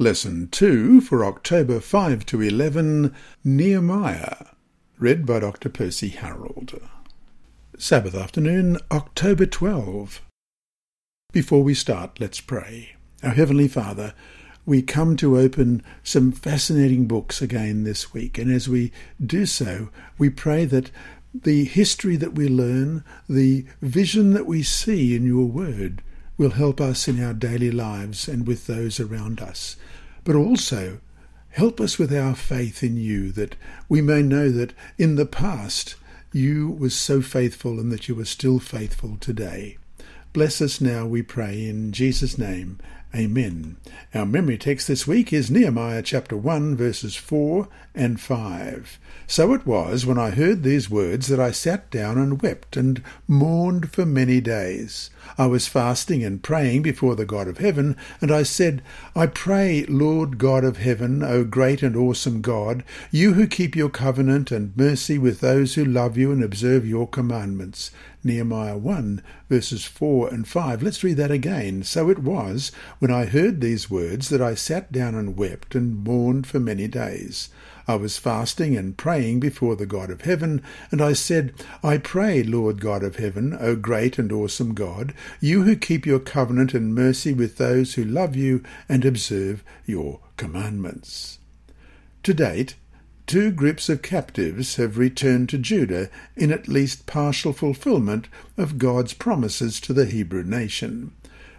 Lesson 2 for October 5 to 11, Nehemiah, read by Dr. Percy Harold. Sabbath afternoon, October 12. Before we start, let's pray. Our Heavenly Father, we come to open some fascinating books again this week, and as we do so, we pray that the history that we learn, the vision that we see in your word, will help us in our daily lives and with those around us. But also, help us with our faith in you, that we may know that in the past you were so faithful and that you are still faithful today. Bless us now, we pray, in Jesus' name. Amen. Our memory text this week is Nehemiah chapter 1, verses 4 and 5. So it was, when I heard these words, that I sat down and wept and mourned for many days. I was fasting and praying before the God of heaven, and I said, I pray, Lord God of heaven, O great and awesome God, you who keep your covenant and mercy with those who love you and observe your commandments. Nehemiah 1, verses 4 and 5. Let's read that again. So it was, when I heard these words, that I sat down and wept and mourned for many days. I was fasting and praying before the God of heaven, and I said, I pray, Lord God of heaven, O great and awesome God, you who keep your covenant and mercy with those who love you and observe your commandments. To date, two groups of captives have returned to Judah in at least partial fulfillment of God's promises to the Hebrew nation.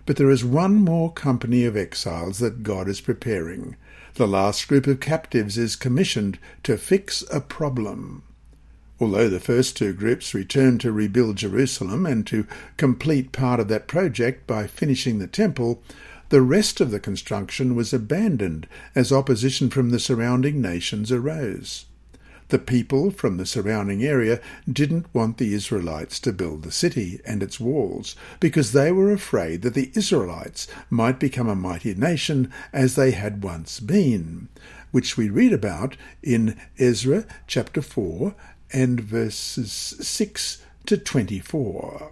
But there is one more company of exiles that God is preparing. The last group of captives is commissioned to fix a problem. Although the first two groups returned to rebuild Jerusalem and to complete part of that project by finishing the temple, the rest of the construction was abandoned as opposition from the surrounding nations arose. The people from the surrounding area didn't want the Israelites to build the city and its walls because they were afraid that the Israelites might become a mighty nation as they had once been, which we read about in Ezra chapter 4 and verses 6 to 24.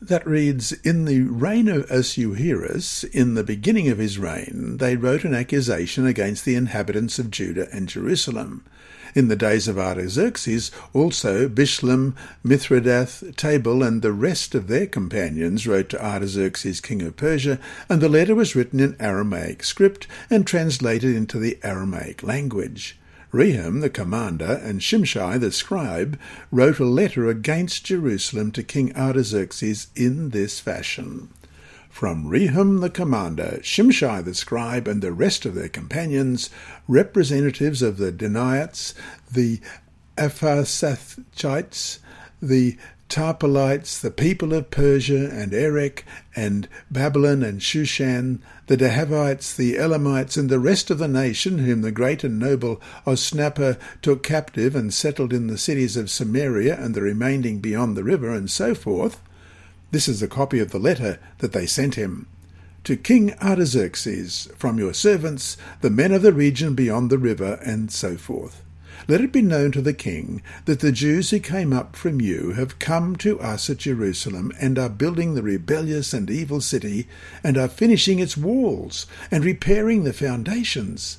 That reads, In the reign of Ahasuerus, in the beginning of his reign, they wrote an accusation against the inhabitants of Judah and Jerusalem. In the days of Artaxerxes, also Bishlam, Mithredath, Tabel, and the rest of their companions wrote to Artaxerxes, king of Persia, and the letter was written in Aramaic script and translated into the Aramaic language. Rehum the commander and Shimshai the scribe wrote a letter against Jerusalem to King Artaxerxes in this fashion. From Rehum the commander, Shimshai the scribe, and the rest of their companions, representatives of the Danaites, the Apharsathites, the Tarpelites, the people of Persia and Erech and Babylon and Shushan, the Dehavites, the Elamites, and the rest of the nation whom the great and noble Osnapper took captive and settled in the cities of Samaria and the remaining beyond the river, and so forth. This is a copy of the letter that they sent him. To King Artaxerxes, from your servants, the men of the region beyond the river, and so forth. Let it be known to the king that the Jews who came up from you have come to us at Jerusalem and are building the rebellious and evil city, and are finishing its walls and repairing the foundations.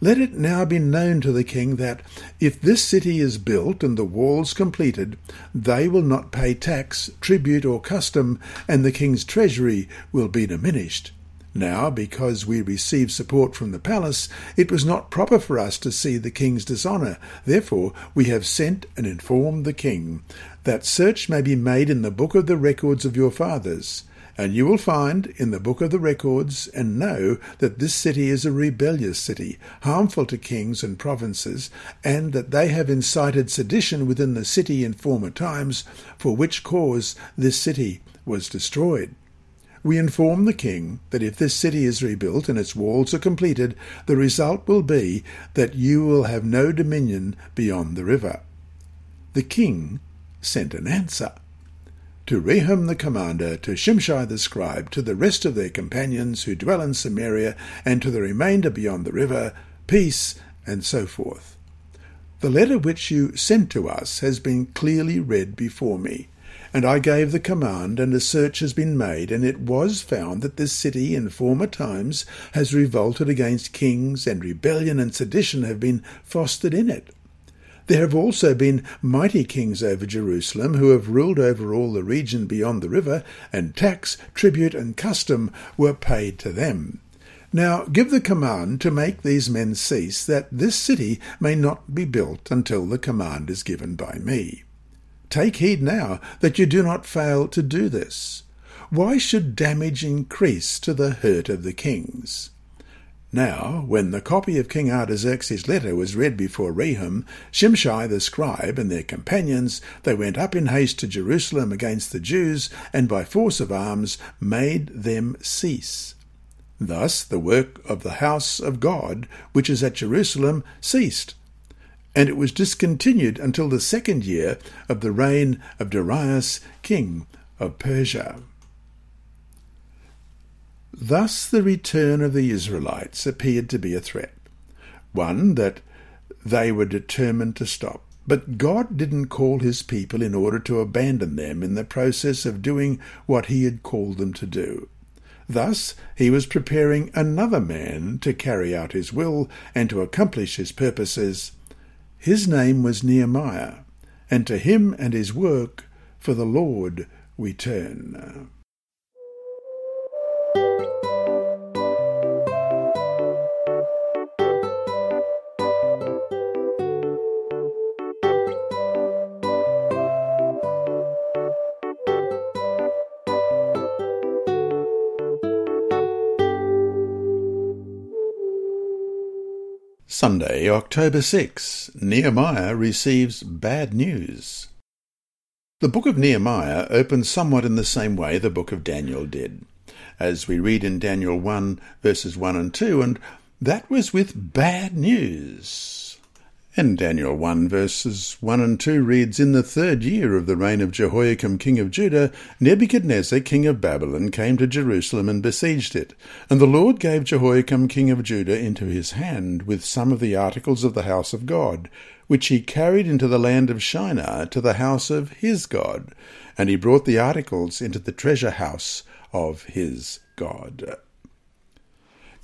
Let it now be known to the king that, if this city is built and the walls completed, they will not pay tax, tribute, or custom, and the king's treasury will be diminished. Now, because we receive support from the palace, it was not proper for us to see the king's dishonour. Therefore, we have sent and informed the king, that search may be made in the book of the records of your fathers. And you will find in the book of the records and know that this city is a rebellious city, harmful to kings and provinces, and that they have incited sedition within the city in former times, for which cause this city was destroyed. We inform the king that if this city is rebuilt and its walls are completed, the result will be that you will have no dominion beyond the river. The king sent an answer. To Rehum the commander, to Shimshai the scribe, to the rest of their companions who dwell in Samaria, and to the remainder beyond the river, peace, and so forth. The letter which you sent to us has been clearly read before me And I gave the command, and a search has been made, and it was found that this city in former times has revolted against kings, and rebellion and sedition have been fostered in it. There have also been mighty kings over Jerusalem who have ruled over all the region beyond the river, and tax, tribute, and custom were paid to them. Now give the command to make these men cease, that this city may not be built until the command is given by me. Take heed now that you do not fail to do this. Why should damage increase to the hurt of the kings? Now, when the copy of King Artaxerxes' letter was read before Rehum, Shimshai the scribe and their companions, they went up in haste to Jerusalem against the Jews, and by force of arms made them cease. Thus the work of the house of God, which is at Jerusalem, ceased, and it was discontinued until the second year of the reign of Darius, king of Persia. Thus the return of the Israelites appeared to be a threat, one that they were determined to stop. But God didn't call his people in order to abandon them in the process of doing what he had called them to do. Thus he was preparing another man to carry out his will and to accomplish his purposes. His name was Nehemiah, and to him and his work for the Lord we turn. Sunday, October 6. Nehemiah receives bad news. The book of Nehemiah opens somewhat in the same way the book of Daniel did, as we read in Daniel 1 verses 1 and 2, and that was with bad news. And Daniel 1 verses 1 and 2 reads, In the third year of the reign of Jehoiakim king of Judah, Nebuchadnezzar king of Babylon came to Jerusalem and besieged it. And the Lord gave Jehoiakim king of Judah into his hand with some of the articles of the house of God, which he carried into the land of Shinar to the house of his God. And he brought the articles into the treasure house of his God.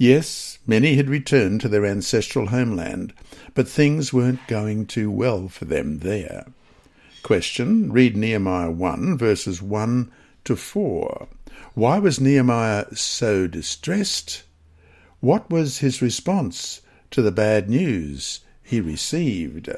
Yes, many had returned to their ancestral homeland, but things weren't going too well for them there. Question Read Nehemiah 1, verses 1 to 4. Why was Nehemiah so distressed? What was his response to the bad news he received?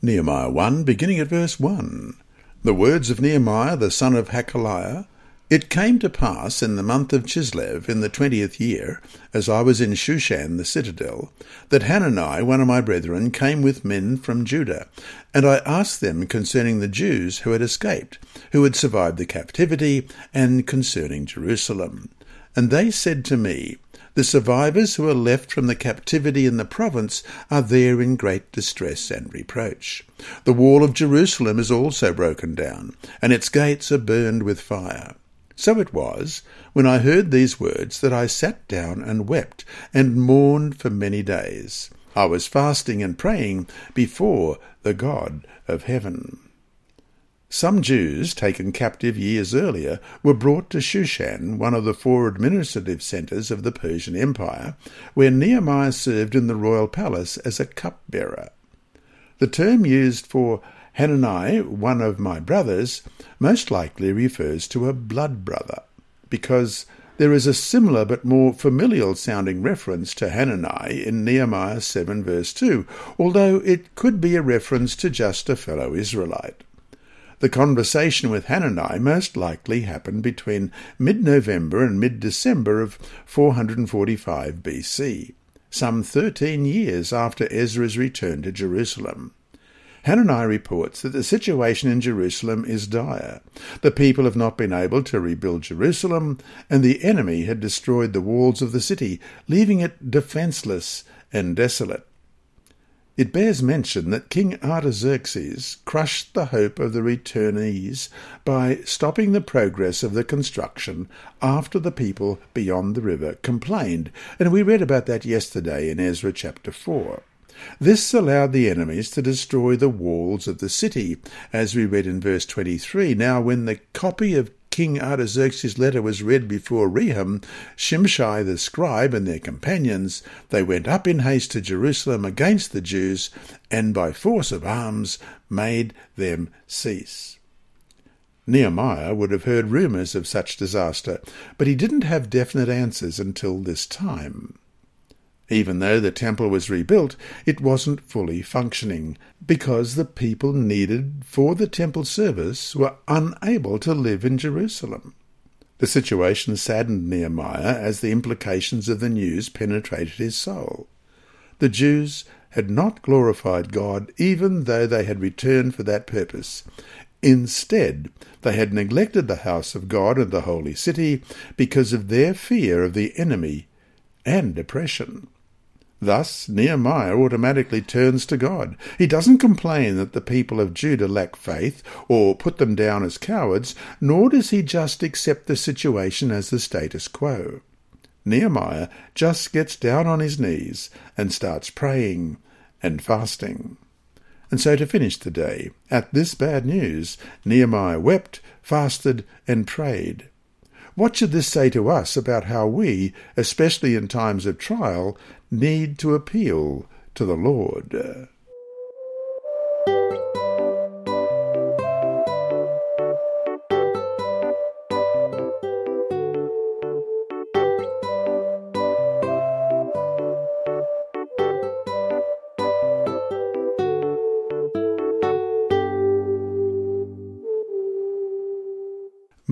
Nehemiah 1, beginning at verse 1. The words of Nehemiah the son of Hachaliah, it came to pass in the month of Chislev, in the twentieth year, as I was in Shushan the citadel, that Hanani, one of my brethren, came with men from Judah, and I asked them concerning the Jews who had escaped, who had survived the captivity, and concerning Jerusalem. And they said to me, The survivors who are left from the captivity in the province are there in great distress and reproach. The wall of Jerusalem is also broken down, and its gates are burned with fire. So it was, when I heard these words, that I sat down and wept, and mourned for many days. I was fasting and praying before the God of heaven. Some Jews, taken captive years earlier, were brought to Shushan, one of the four administrative centres of the Persian Empire, where Nehemiah served in the royal palace as a cupbearer. The term used for Hanani, one of my brothers, most likely refers to a blood brother, because there is a similar but more familial sounding reference to Hanani in Nehemiah 7 verse 2, although it could be a reference to just a fellow Israelite. The conversation with Hanani most likely happened between mid-November and mid-December of 445 BC, some thirteen years after Ezra's return to Jerusalem. Hanani reports that the situation in Jerusalem is dire. The people have not been able to rebuild Jerusalem, and the enemy had destroyed the walls of the city, leaving it defenceless and desolate. It bears mention that King Artaxerxes crushed the hope of the returnees by stopping the progress of the construction after the people beyond the river complained, and we read about that yesterday in Ezra chapter 4. This allowed the enemies to destroy the walls of the city, as we read in verse 23. Now, when the copy of King Artaxerxes' letter was read before Rehum, Shimshai the scribe, and their companions, they went up in haste to Jerusalem against the Jews, and by force of arms made them cease. Nehemiah would have heard rumours of such disaster, but he didn't have definite answers until this time. Even though the temple was rebuilt, it wasn't fully functioning because the people needed for the temple service were unable to live in Jerusalem. The situation saddened Nehemiah as the implications of the news penetrated his soul. The Jews had not glorified God even though they had returned for that purpose. Instead, they had neglected the house of God and the holy city because of their fear of the enemy and oppression. Thus, Nehemiah automatically turns to God. He doesn't complain that the people of Judah lack faith or put them down as cowards, nor does he just accept the situation as the status quo. Nehemiah just gets down on his knees and starts praying and fasting. And so to finish the day, at this bad news, Nehemiah wept, fasted, and prayed. What should this say to us about how we, especially in times of trial, need to appeal to the Lord?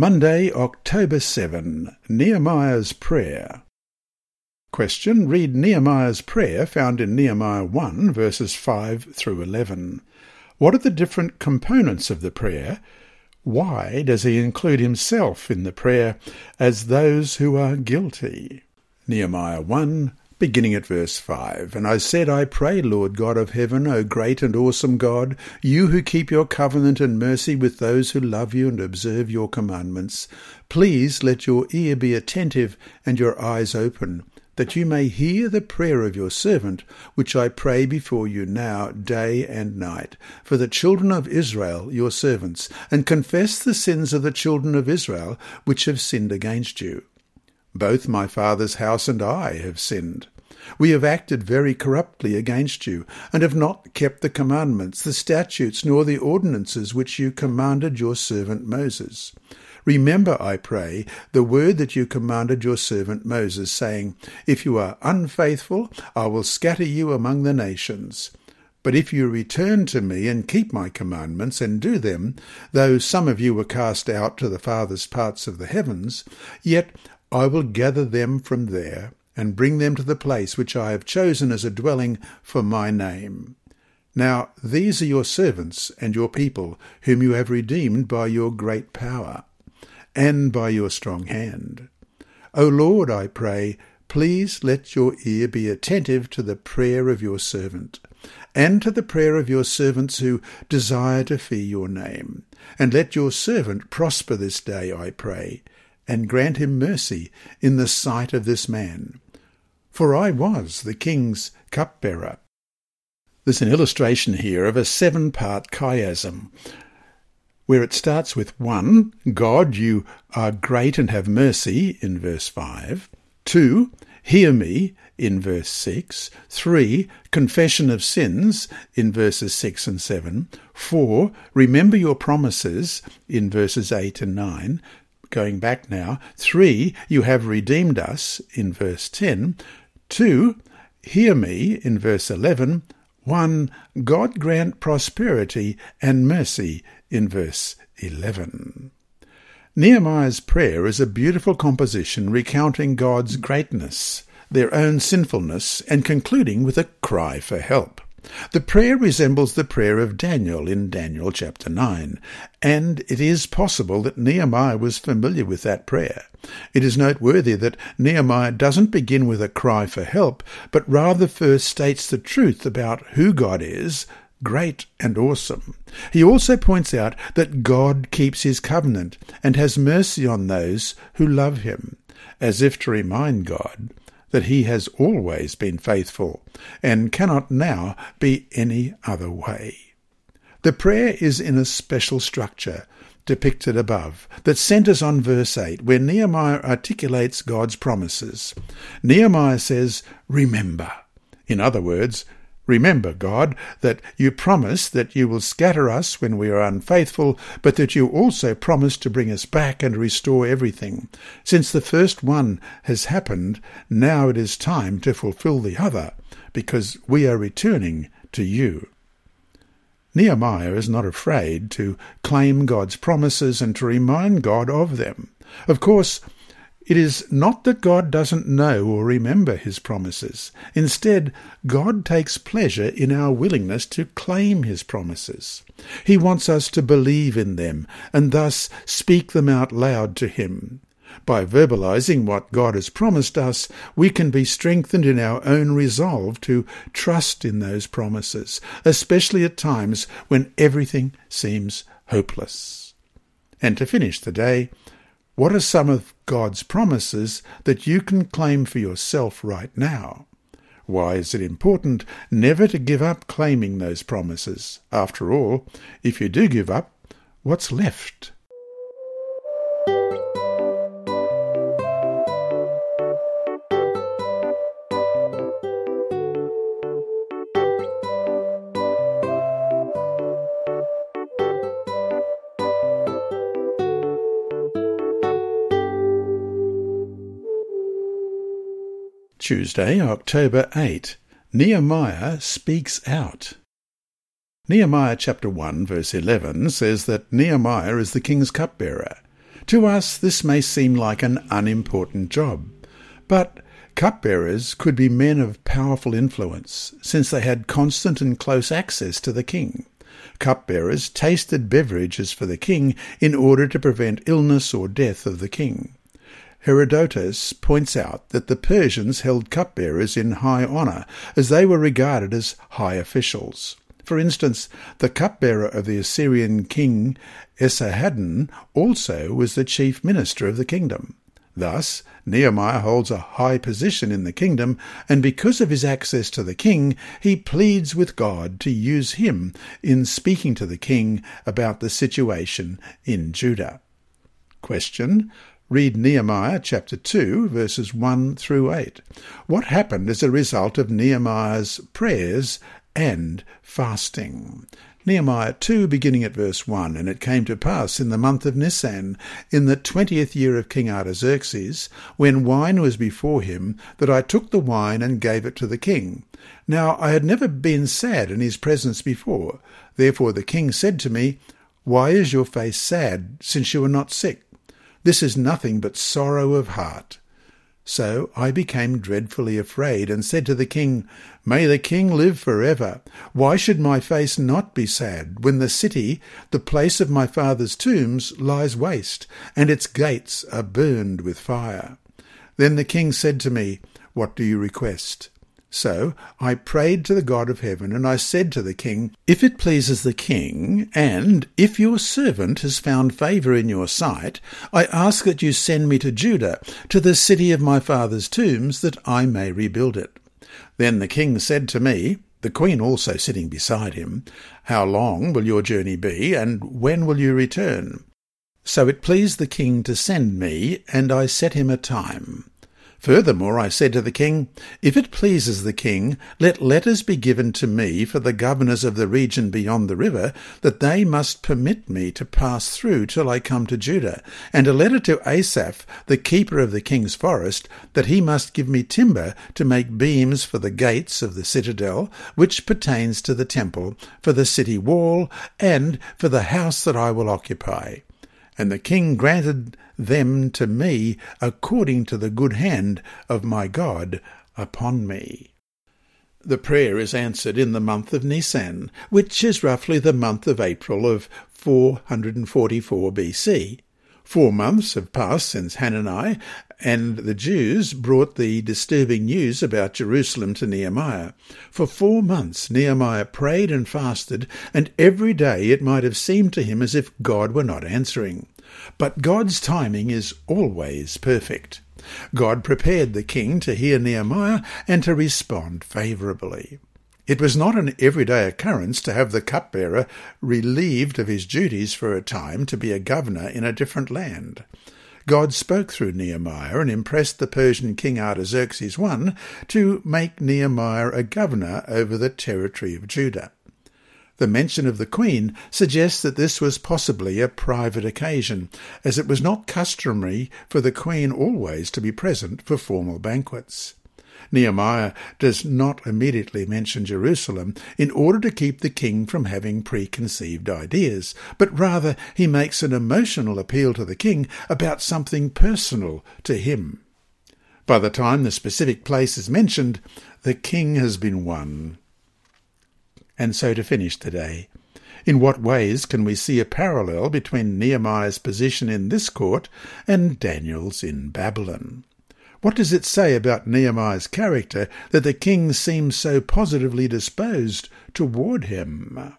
Monday, October 7. Nehemiah's Prayer. Question. Read Nehemiah's prayer found in Nehemiah 1, verses 5 through 11. What are the different components of the prayer? Why does he include himself in the prayer as those who are guilty? Nehemiah 1, beginning at verse 5. And I said, I pray, Lord God of heaven, O great and awesome God, you who keep your covenant and mercy with those who love you and observe your commandments, please let your ear be attentive and your eyes open, that you may hear the prayer of your servant, which I pray before you now, day and night, for the children of Israel, your servants, and confess the sins of the children of Israel, which have sinned against you. Both my father's house and I have sinned. We have acted very corruptly against you, and have not kept the commandments, the statutes, nor the ordinances which you commanded your servant Moses. Remember, I pray, the word that you commanded your servant Moses, saying, If you are unfaithful, I will scatter you among the nations. But if you return to me and keep my commandments and do them, though some of you were cast out to the farthest parts of the heavens, yet I will gather them from there and bring them to the place which I have chosen as a dwelling for my name. Now these are your servants and your people, whom you have redeemed by your great power, and by your strong hand. O Lord, I pray, please let your ear be attentive to the prayer of your servant, and to the prayer of your servants who desire to fear your name. And let your servant prosper this day, I pray, and grant him mercy in the sight of this man for I was the king's cupbearer. There's an illustration here of a seven part chiasm, where it starts with 1. God, you are great and have mercy, in verse 5. 2. Hear me, in verse 6. 3. Confession of sins, in verses 6 and 7. 4. Remember your promises, in verses 8 and 9. Going back now. 3. You have redeemed us, in verse 10. 2. Hear me in verse 11. 1. God grant prosperity and mercy in verse 11. Nehemiah's prayer is a beautiful composition recounting God's greatness, their own sinfulness, and concluding with a cry for help. The prayer resembles the prayer of Daniel in Daniel chapter 9, and it is possible that Nehemiah was familiar with that prayer. It is noteworthy that Nehemiah doesn't begin with a cry for help, but rather first states the truth about who God is, great and awesome. He also points out that God keeps his covenant and has mercy on those who love him, as if to remind God that he has always been faithful and cannot now be any other way. The prayer is in a special structure depicted above that centers on verse 8, where Nehemiah articulates God's promises. Nehemiah says, Remember. In other words, Remember, God, that you promise that you will scatter us when we are unfaithful, but that you also promise to bring us back and restore everything. Since the first one has happened, now it is time to fulfill the other, because we are returning to you. Nehemiah is not afraid to claim God's promises and to remind God of them. Of course, it is not that God doesn't know or remember his promises. Instead, God takes pleasure in our willingness to claim his promises. He wants us to believe in them and thus speak them out loud to him. By verbalizing what God has promised us, we can be strengthened in our own resolve to trust in those promises, especially at times when everything seems hopeless. And to finish the day, what are some of God's promises that you can claim for yourself right now? Why is it important never to give up claiming those promises? After all, if you do give up, what's left? Tuesday, October 8. Nehemiah speaks out. Nehemiah chapter 1 verse 11 says that Nehemiah is the king's cupbearer. To us this may seem like an unimportant job, but cupbearers could be men of powerful influence since they had constant and close access to the king. Cupbearers tasted beverages for the king in order to prevent illness or death of the king. Herodotus points out that the Persians held cupbearers in high honour, as they were regarded as high officials. For instance, the cupbearer of the Assyrian king Esarhaddon also was the chief minister of the kingdom. Thus, Nehemiah holds a high position in the kingdom, and because of his access to the king, he pleads with God to use him in speaking to the king about the situation in Judah. Question Read Nehemiah chapter 2, verses 1 through 8. What happened as a result of Nehemiah's prayers and fasting? Nehemiah 2, beginning at verse 1 And it came to pass in the month of Nisan, in the twentieth year of King Artaxerxes, when wine was before him, that I took the wine and gave it to the king. Now I had never been sad in his presence before. Therefore the king said to me, Why is your face sad, since you are not sick? This is nothing but sorrow of heart. So I became dreadfully afraid, and said to the king, May the king live for ever. Why should my face not be sad, when the city, the place of my father's tombs, lies waste, and its gates are burned with fire? Then the king said to me, What do you request? So I prayed to the God of heaven, and I said to the king, If it pleases the king, and if your servant has found favour in your sight, I ask that you send me to Judah, to the city of my father's tombs, that I may rebuild it. Then the king said to me, the queen also sitting beside him, How long will your journey be, and when will you return? So it pleased the king to send me, and I set him a time. Furthermore, I said to the king, If it pleases the king, let letters be given to me for the governors of the region beyond the river, that they must permit me to pass through till I come to Judah, and a letter to Asaph, the keeper of the king's forest, that he must give me timber to make beams for the gates of the citadel, which pertains to the temple, for the city wall, and for the house that I will occupy. And the king granted them to me according to the good hand of my God upon me. The prayer is answered in the month of Nisan, which is roughly the month of April of 444 BC. Four months have passed since Hanani and the Jews brought the disturbing news about Jerusalem to Nehemiah. For four months Nehemiah prayed and fasted, and every day it might have seemed to him as if God were not answering. But God's timing is always perfect. God prepared the king to hear Nehemiah and to respond favourably. It was not an everyday occurrence to have the cupbearer relieved of his duties for a time to be a governor in a different land. God spoke through Nehemiah and impressed the Persian king Artaxerxes I to make Nehemiah a governor over the territory of Judah. The mention of the Queen suggests that this was possibly a private occasion, as it was not customary for the Queen always to be present for formal banquets. Nehemiah does not immediately mention Jerusalem in order to keep the king from having preconceived ideas, but rather he makes an emotional appeal to the king about something personal to him. By the time the specific place is mentioned, the king has been won. And so to finish today, in what ways can we see a parallel between Nehemiah's position in this court and Daniel's in Babylon? What does it say about Nehemiah's character that the king seems so positively disposed toward him?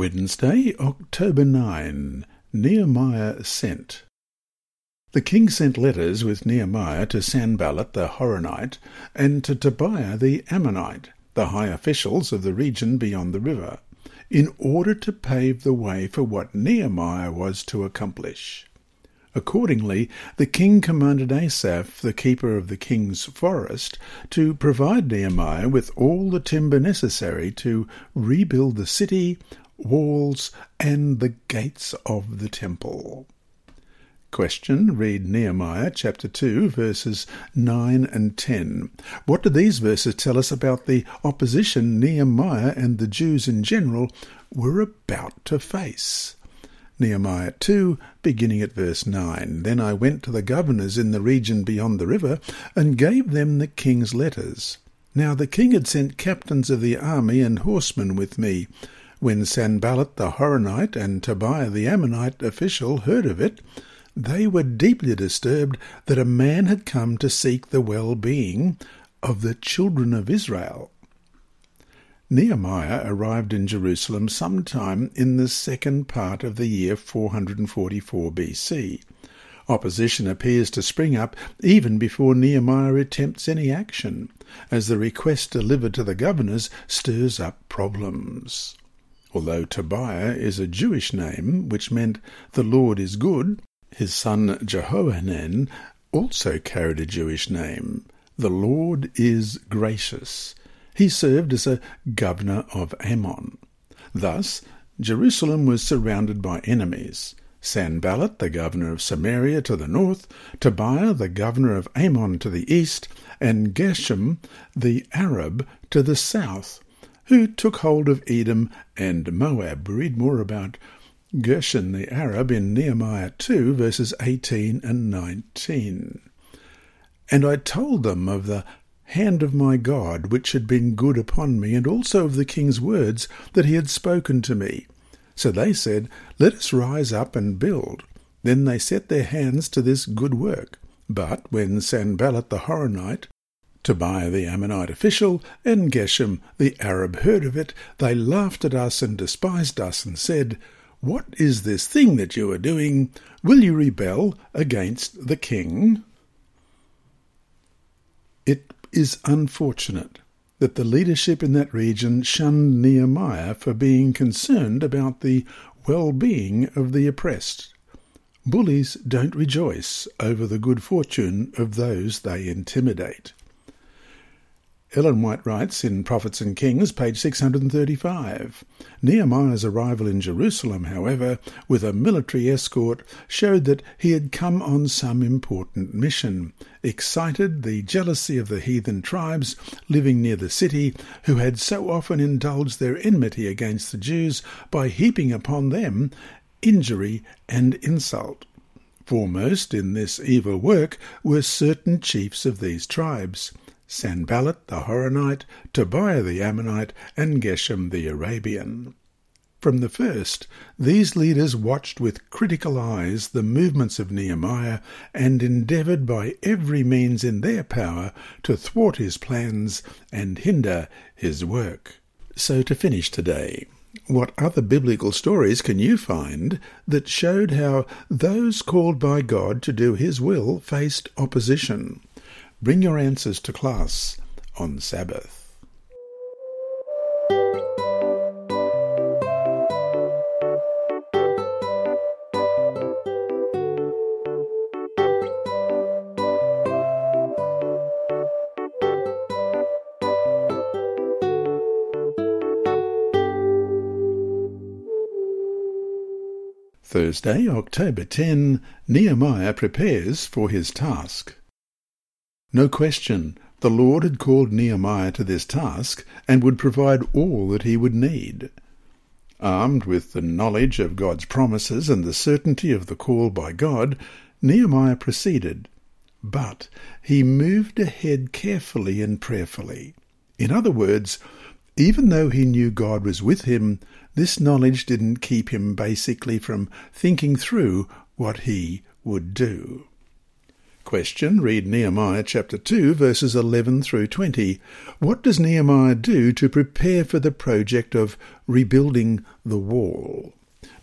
Wednesday, October 9. Nehemiah sent. The king sent letters with Nehemiah to Sanballat the Horonite and to Tobiah the Ammonite, the high officials of the region beyond the river, in order to pave the way for what Nehemiah was to accomplish. Accordingly, the king commanded Asaph, the keeper of the king's forest, to provide Nehemiah with all the timber necessary to rebuild the city, walls, and the gates of the temple. Question. Read Nehemiah chapter 2, verses 9 and 10. What do these verses tell us about the opposition Nehemiah and the Jews in general were about to face? Nehemiah 2, beginning at verse 9. Then I went to the governors in the region beyond the river and gave them the king's letters. Now the king had sent captains of the army and horsemen with me. When Sanballat the Horonite and Tobiah the Ammonite official heard of it, they were deeply disturbed that a man had come to seek the well-being of the children of Israel. Nehemiah arrived in Jerusalem sometime in the second part of the year 444 BC. Opposition appears to spring up even before Nehemiah attempts any action, as the request delivered to the governors stirs up problems. Although Tobiah is a Jewish name which meant the Lord is good, his son Jehohanan also carried a Jewish name. The Lord is gracious. He served as a governor of Ammon. Thus, Jerusalem was surrounded by enemies. Sanballat, the governor of Samaria to the north, Tobiah, the governor of Ammon to the east, and Geshem, the Arab, to the south who took hold of Edom and Moab. Read more about Geshem the Arab in Nehemiah 2, verses 18 and 19. And I told them of the hand of my God, which had been good upon me, and also of the king's words that he had spoken to me. So they said, Let us rise up and build. Then they set their hands to this good work. But when Sanballat the Horonite Tobiah the Ammonite official and Geshem the Arab heard of it. They laughed at us and despised us and said, What is this thing that you are doing? Will you rebel against the king? It is unfortunate that the leadership in that region shunned Nehemiah for being concerned about the well-being of the oppressed. Bullies don't rejoice over the good fortune of those they intimidate. Ellen White writes in Prophets and Kings, page 635. Nehemiah's arrival in Jerusalem, however, with a military escort, showed that he had come on some important mission, excited the jealousy of the heathen tribes living near the city, who had so often indulged their enmity against the Jews by heaping upon them injury and insult. Foremost in this evil work were certain chiefs of these tribes. Sanballat the Horonite, Tobiah the Ammonite, and Geshem the Arabian. From the first, these leaders watched with critical eyes the movements of Nehemiah and endeavoured by every means in their power to thwart his plans and hinder his work. So to finish today, what other biblical stories can you find that showed how those called by God to do his will faced opposition? Bring your answers to class on Sabbath. Thursday, October 10, Nehemiah prepares for his task. No question, the Lord had called Nehemiah to this task and would provide all that he would need. Armed with the knowledge of God's promises and the certainty of the call by God, Nehemiah proceeded. But he moved ahead carefully and prayerfully. In other words, even though he knew God was with him, this knowledge didn't keep him basically from thinking through what he would do. Question Read Nehemiah chapter 2, verses 11 through 20. What does Nehemiah do to prepare for the project of rebuilding the wall?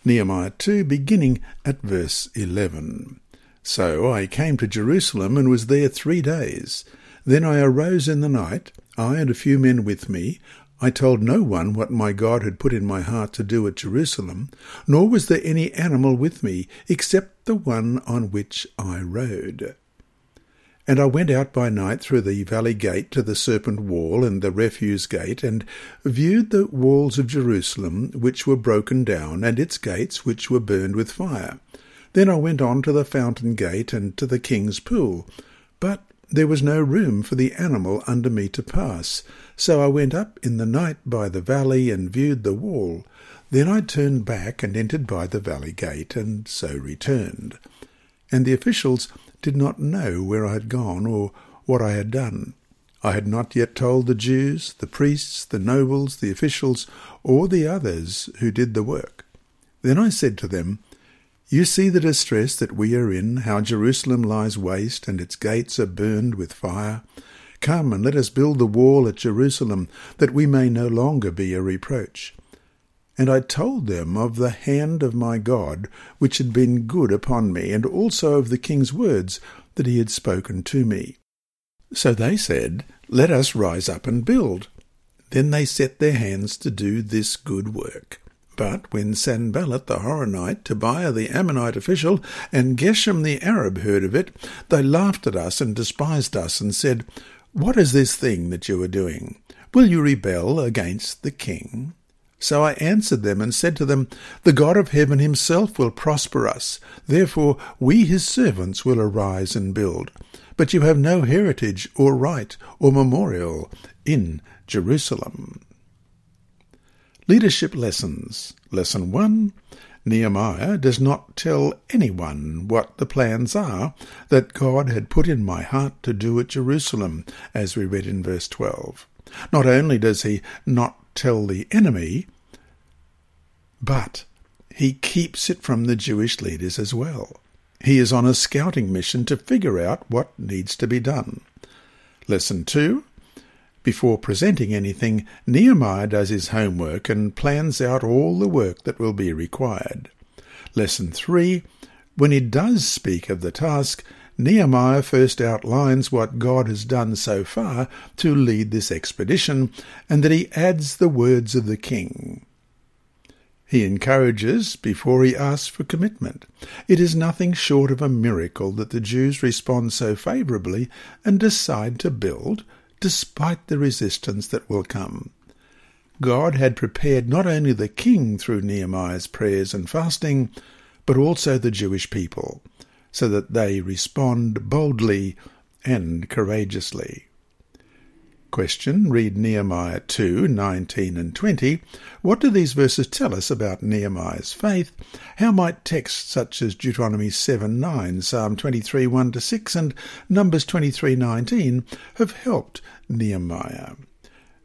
Nehemiah 2, beginning at verse 11. So I came to Jerusalem and was there three days. Then I arose in the night, I and a few men with me, I told no one what my God had put in my heart to do at Jerusalem, nor was there any animal with me, except the one on which I rode. And I went out by night through the valley gate to the serpent wall and the refuse gate, and viewed the walls of Jerusalem, which were broken down, and its gates, which were burned with fire. Then I went on to the fountain gate and to the king's pool. But there was no room for the animal under me to pass, so I went up in the night by the valley and viewed the wall. Then I turned back and entered by the valley gate, and so returned. And the officials did not know where I had gone or what I had done. I had not yet told the Jews, the priests, the nobles, the officials, or the others who did the work. Then I said to them, you see the distress that we are in, how Jerusalem lies waste, and its gates are burned with fire. Come and let us build the wall at Jerusalem, that we may no longer be a reproach. And I told them of the hand of my God, which had been good upon me, and also of the king's words that he had spoken to me. So they said, Let us rise up and build. Then they set their hands to do this good work. But when Sanballat the Horonite, Tobiah the Ammonite official, and Geshem the Arab heard of it, they laughed at us and despised us, and said, What is this thing that you are doing? Will you rebel against the king? So I answered them and said to them, The God of heaven himself will prosper us. Therefore we his servants will arise and build. But you have no heritage or right or memorial in Jerusalem. Leadership Lessons Lesson 1 Nehemiah does not tell anyone what the plans are that God had put in my heart to do at Jerusalem, as we read in verse 12. Not only does he not tell the enemy, but he keeps it from the Jewish leaders as well. He is on a scouting mission to figure out what needs to be done. Lesson 2 before presenting anything, Nehemiah does his homework and plans out all the work that will be required. Lesson 3 When he does speak of the task, Nehemiah first outlines what God has done so far to lead this expedition, and that he adds the words of the king. He encourages before he asks for commitment. It is nothing short of a miracle that the Jews respond so favourably and decide to build, despite the resistance that will come. God had prepared not only the king through Nehemiah's prayers and fasting, but also the Jewish people, so that they respond boldly and courageously. Question. Read Nehemiah 2, 19 and 20. What do these verses tell us about Nehemiah's faith? How might texts such as Deuteronomy 7, 9, Psalm 23, 1 to 6, and Numbers 23, 19 have helped Nehemiah?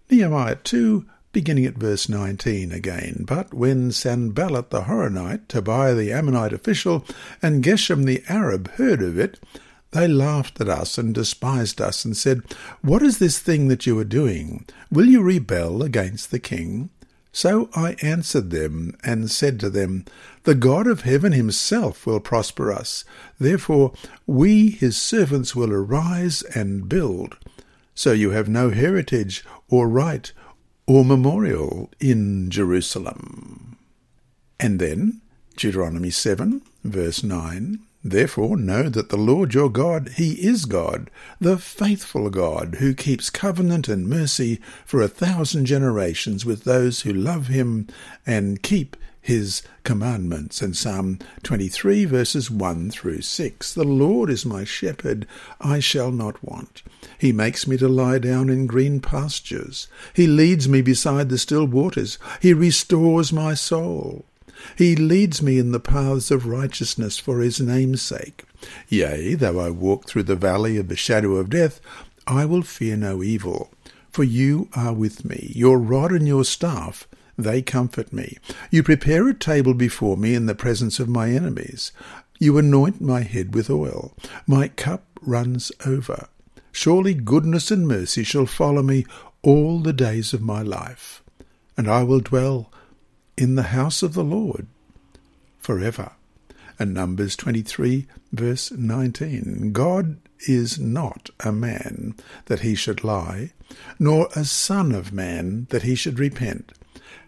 Nehemiah 2, beginning at verse 19 again. But when Sanballat the Horonite, Tobiah the Ammonite official, and Geshem the Arab heard of it, they laughed at us and despised us and said, What is this thing that you are doing? Will you rebel against the king? So I answered them and said to them, The God of heaven himself will prosper us. Therefore we, his servants, will arise and build. So you have no heritage or right or memorial in Jerusalem. And then, Deuteronomy 7, verse 9, Therefore know that the Lord your God, He is God, the faithful God, who keeps covenant and mercy for a thousand generations with those who love Him and keep His commandments. And Psalm 23 verses 1 through 6. The Lord is my shepherd, I shall not want. He makes me to lie down in green pastures. He leads me beside the still waters. He restores my soul. He leads me in the paths of righteousness for his name's sake. Yea, though I walk through the valley of the shadow of death, I will fear no evil. For you are with me, your rod and your staff, they comfort me. You prepare a table before me in the presence of my enemies. You anoint my head with oil. My cup runs over. Surely goodness and mercy shall follow me all the days of my life, and I will dwell in the house of the Lord forever. And Numbers 23, verse 19 God is not a man that he should lie, nor a son of man that he should repent.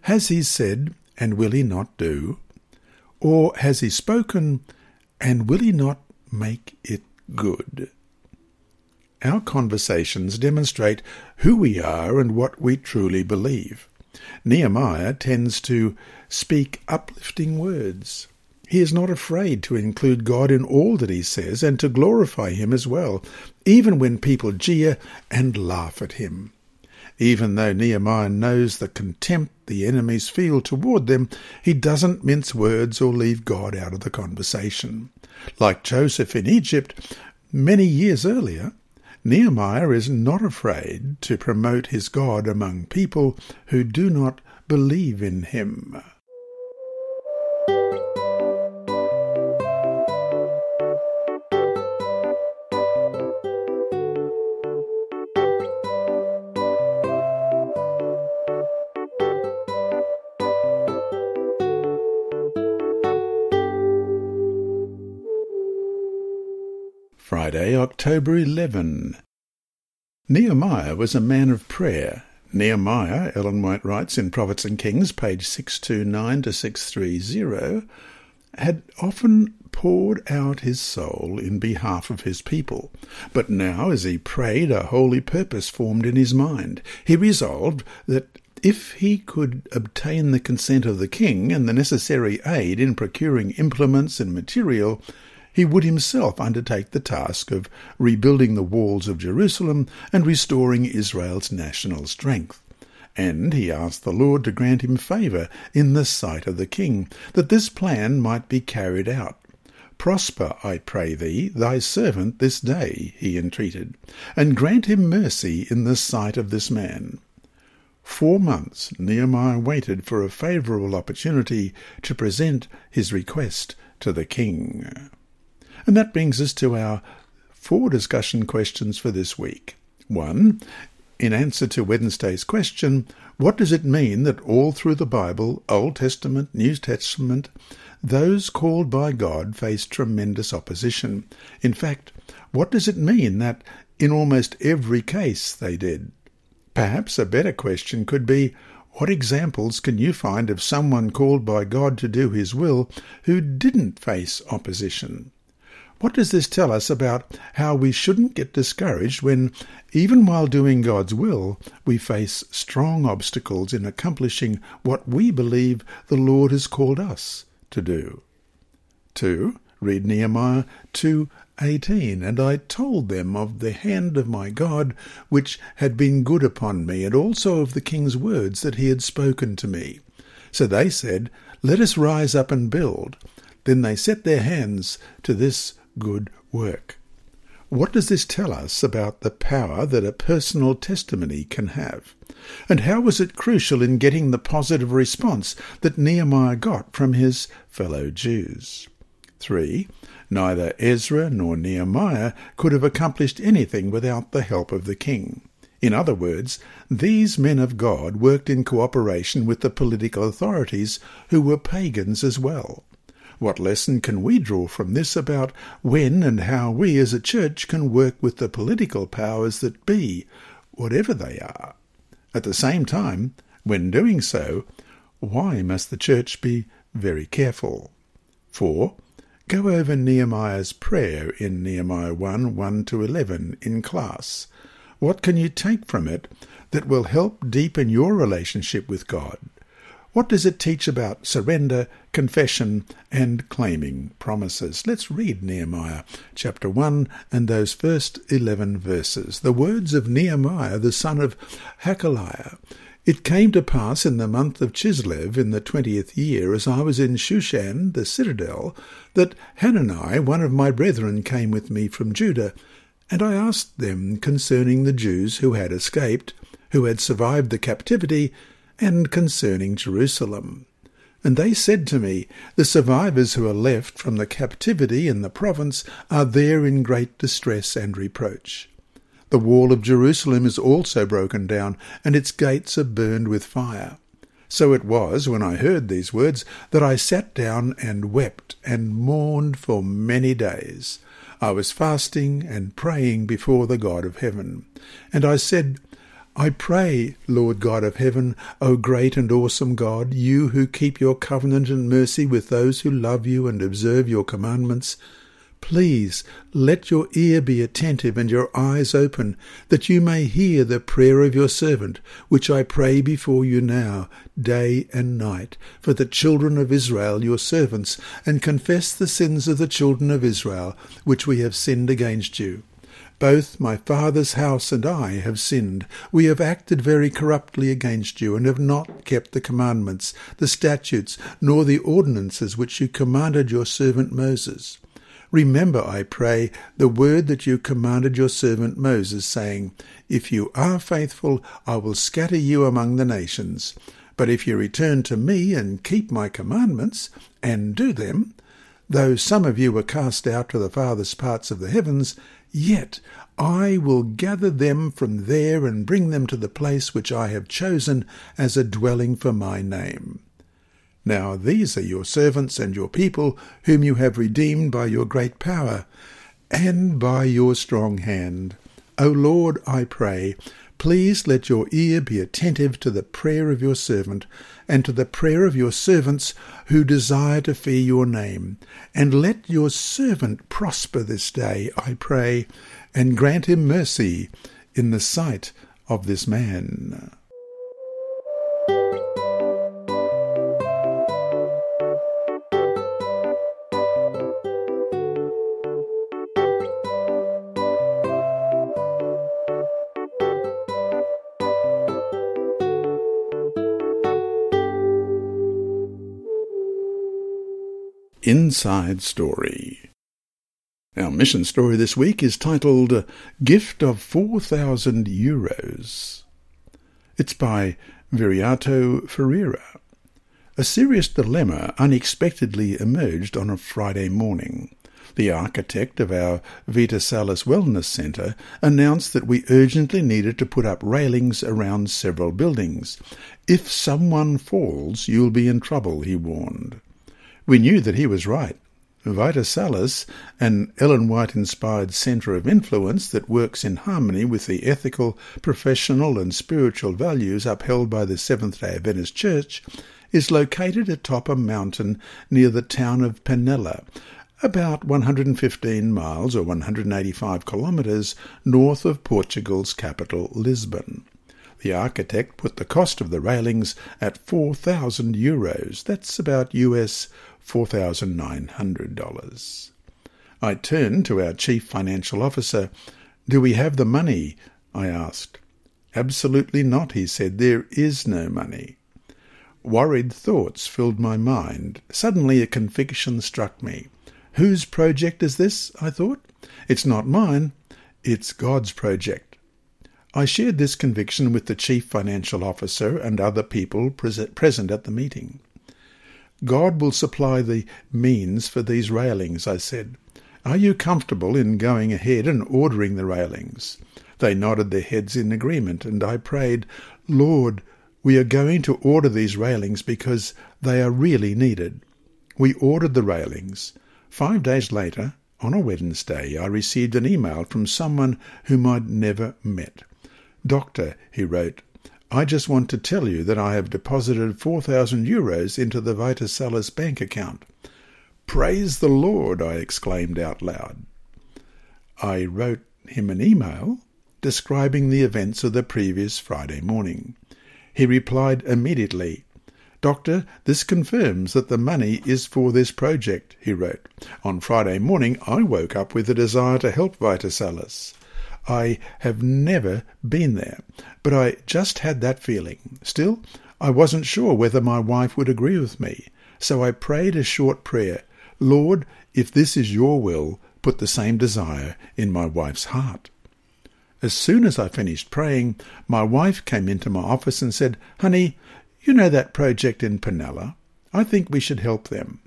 Has he said, and will he not do? Or has he spoken, and will he not make it good? Our conversations demonstrate who we are and what we truly believe. Nehemiah tends to speak uplifting words. He is not afraid to include God in all that he says and to glorify him as well, even when people jeer and laugh at him. Even though Nehemiah knows the contempt the enemies feel toward them, he doesn't mince words or leave God out of the conversation. Like Joseph in Egypt, many years earlier, Nehemiah is not afraid to promote his God among people who do not believe in him. October 11. Nehemiah was a man of prayer. Nehemiah, Ellen White writes in Prophets and Kings, page 629 to 630, had often poured out his soul in behalf of his people. But now, as he prayed, a holy purpose formed in his mind. He resolved that if he could obtain the consent of the king and the necessary aid in procuring implements and material, he would himself undertake the task of rebuilding the walls of Jerusalem and restoring Israel's national strength. And he asked the Lord to grant him favour in the sight of the king, that this plan might be carried out. Prosper, I pray thee, thy servant this day, he entreated, and grant him mercy in the sight of this man. Four months Nehemiah waited for a favourable opportunity to present his request to the king. And that brings us to our four discussion questions for this week. One, in answer to Wednesday's question, what does it mean that all through the Bible, Old Testament, New Testament, those called by God face tremendous opposition? In fact, what does it mean that in almost every case they did? Perhaps a better question could be, what examples can you find of someone called by God to do his will who didn't face opposition? What does this tell us about how we shouldn't get discouraged when, even while doing God's will, we face strong obstacles in accomplishing what we believe the Lord has called us to do? 2. Read Nehemiah 2:18 and I told them of the hand of my God which had been good upon me and also of the king's words that he had spoken to me so they said let us rise up and build then they set their hands to this good work. What does this tell us about the power that a personal testimony can have? And how was it crucial in getting the positive response that Nehemiah got from his fellow Jews? 3. Neither Ezra nor Nehemiah could have accomplished anything without the help of the king. In other words, these men of God worked in cooperation with the political authorities who were pagans as well. What lesson can we draw from this about when and how we as a church can work with the political powers that be, whatever they are? At the same time, when doing so, why must the church be very careful? 4. Go over Nehemiah's prayer in Nehemiah 1 1 to 11 in class. What can you take from it that will help deepen your relationship with God? What does it teach about surrender, confession, and claiming promises? Let's read Nehemiah chapter 1 and those first 11 verses. The words of Nehemiah, the son of Hachaliah. It came to pass in the month of Chislev in the twentieth year, as I was in Shushan, the citadel, that Hanani, one of my brethren, came with me from Judah, and I asked them concerning the Jews who had escaped, who had survived the captivity, and concerning Jerusalem. And they said to me, The survivors who are left from the captivity in the province are there in great distress and reproach. The wall of Jerusalem is also broken down, and its gates are burned with fire. So it was, when I heard these words, that I sat down and wept and mourned for many days. I was fasting and praying before the God of heaven. And I said, I pray, Lord God of heaven, O great and awesome God, you who keep your covenant and mercy with those who love you and observe your commandments, Please let your ear be attentive and your eyes open, that you may hear the prayer of your servant, which I pray before you now, day and night, for the children of Israel your servants, and confess the sins of the children of Israel, which we have sinned against you. Both my father's house and I have sinned. We have acted very corruptly against you, and have not kept the commandments, the statutes, nor the ordinances which you commanded your servant Moses. Remember, I pray, the word that you commanded your servant Moses, saying, If you are faithful, I will scatter you among the nations. But if you return to me and keep my commandments, and do them, though some of you were cast out to the farthest parts of the heavens, yet I will gather them from there and bring them to the place which I have chosen as a dwelling for my name. Now these are your servants and your people, whom you have redeemed by your great power, and by your strong hand. O Lord, I pray, please let your ear be attentive to the prayer of your servant, and to the prayer of your servants who desire to fear your name. And let your servant prosper this day, I pray, and grant him mercy in the sight of this man. Inside Story. Our mission story this week is titled Gift of 4,000 Euros. It's by Viriato Ferreira. A serious dilemma unexpectedly emerged on a Friday morning. The architect of our Vita Salis Wellness Centre announced that we urgently needed to put up railings around several buildings. If someone falls, you'll be in trouble, he warned. We knew that he was right. Vita Salis, an Ellen White inspired centre of influence that works in harmony with the ethical, professional, and spiritual values upheld by the Seventh day Adventist Church, is located atop a mountain near the town of Penela, about 115 miles or 185 kilometres north of Portugal's capital, Lisbon. The architect put the cost of the railings at 4,000 euros. That's about US $4,900. I turned to our chief financial officer. Do we have the money? I asked. Absolutely not, he said. There is no money. Worried thoughts filled my mind. Suddenly a conviction struck me. Whose project is this? I thought. It's not mine. It's God's project. I shared this conviction with the chief financial officer and other people present at the meeting. God will supply the means for these railings, I said. Are you comfortable in going ahead and ordering the railings? They nodded their heads in agreement, and I prayed, Lord, we are going to order these railings because they are really needed. We ordered the railings. Five days later, on a Wednesday, I received an email from someone whom I'd never met. Doctor, he wrote, I just want to tell you that I have deposited 4,000 euros into the Vitasalis bank account. Praise the Lord, I exclaimed out loud. I wrote him an email describing the events of the previous Friday morning. He replied immediately, Doctor, this confirms that the money is for this project, he wrote. On Friday morning I woke up with a desire to help Vitasalis. I have never been there, but I just had that feeling. Still, I wasn't sure whether my wife would agree with me, so I prayed a short prayer. Lord, if this is your will, put the same desire in my wife's heart. As soon as I finished praying, my wife came into my office and said, Honey, you know that project in Penela? I think we should help them.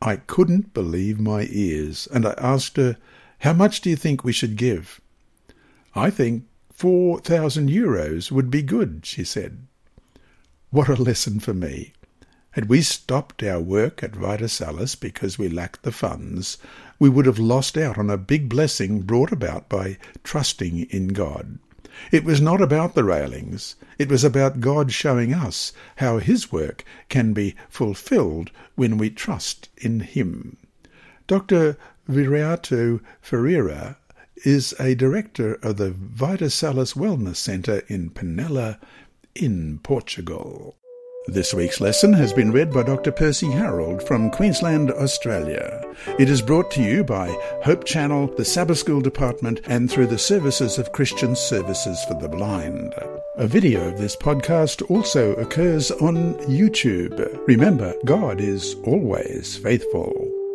I couldn't believe my ears, and I asked her, How much do you think we should give? I think four thousand euros would be good, she said. What a lesson for me. Had we stopped our work at Vitasalis because we lacked the funds, we would have lost out on a big blessing brought about by trusting in God. It was not about the railings. It was about God showing us how His work can be fulfilled when we trust in Him. Dr. Viriato Ferreira is a director of the Vitasalis Wellness Centre in Penela, in Portugal. This week's lesson has been read by Dr. Percy Harold from Queensland, Australia. It is brought to you by Hope Channel, the Sabbath School Department, and through the services of Christian Services for the Blind. A video of this podcast also occurs on YouTube. Remember, God is always faithful.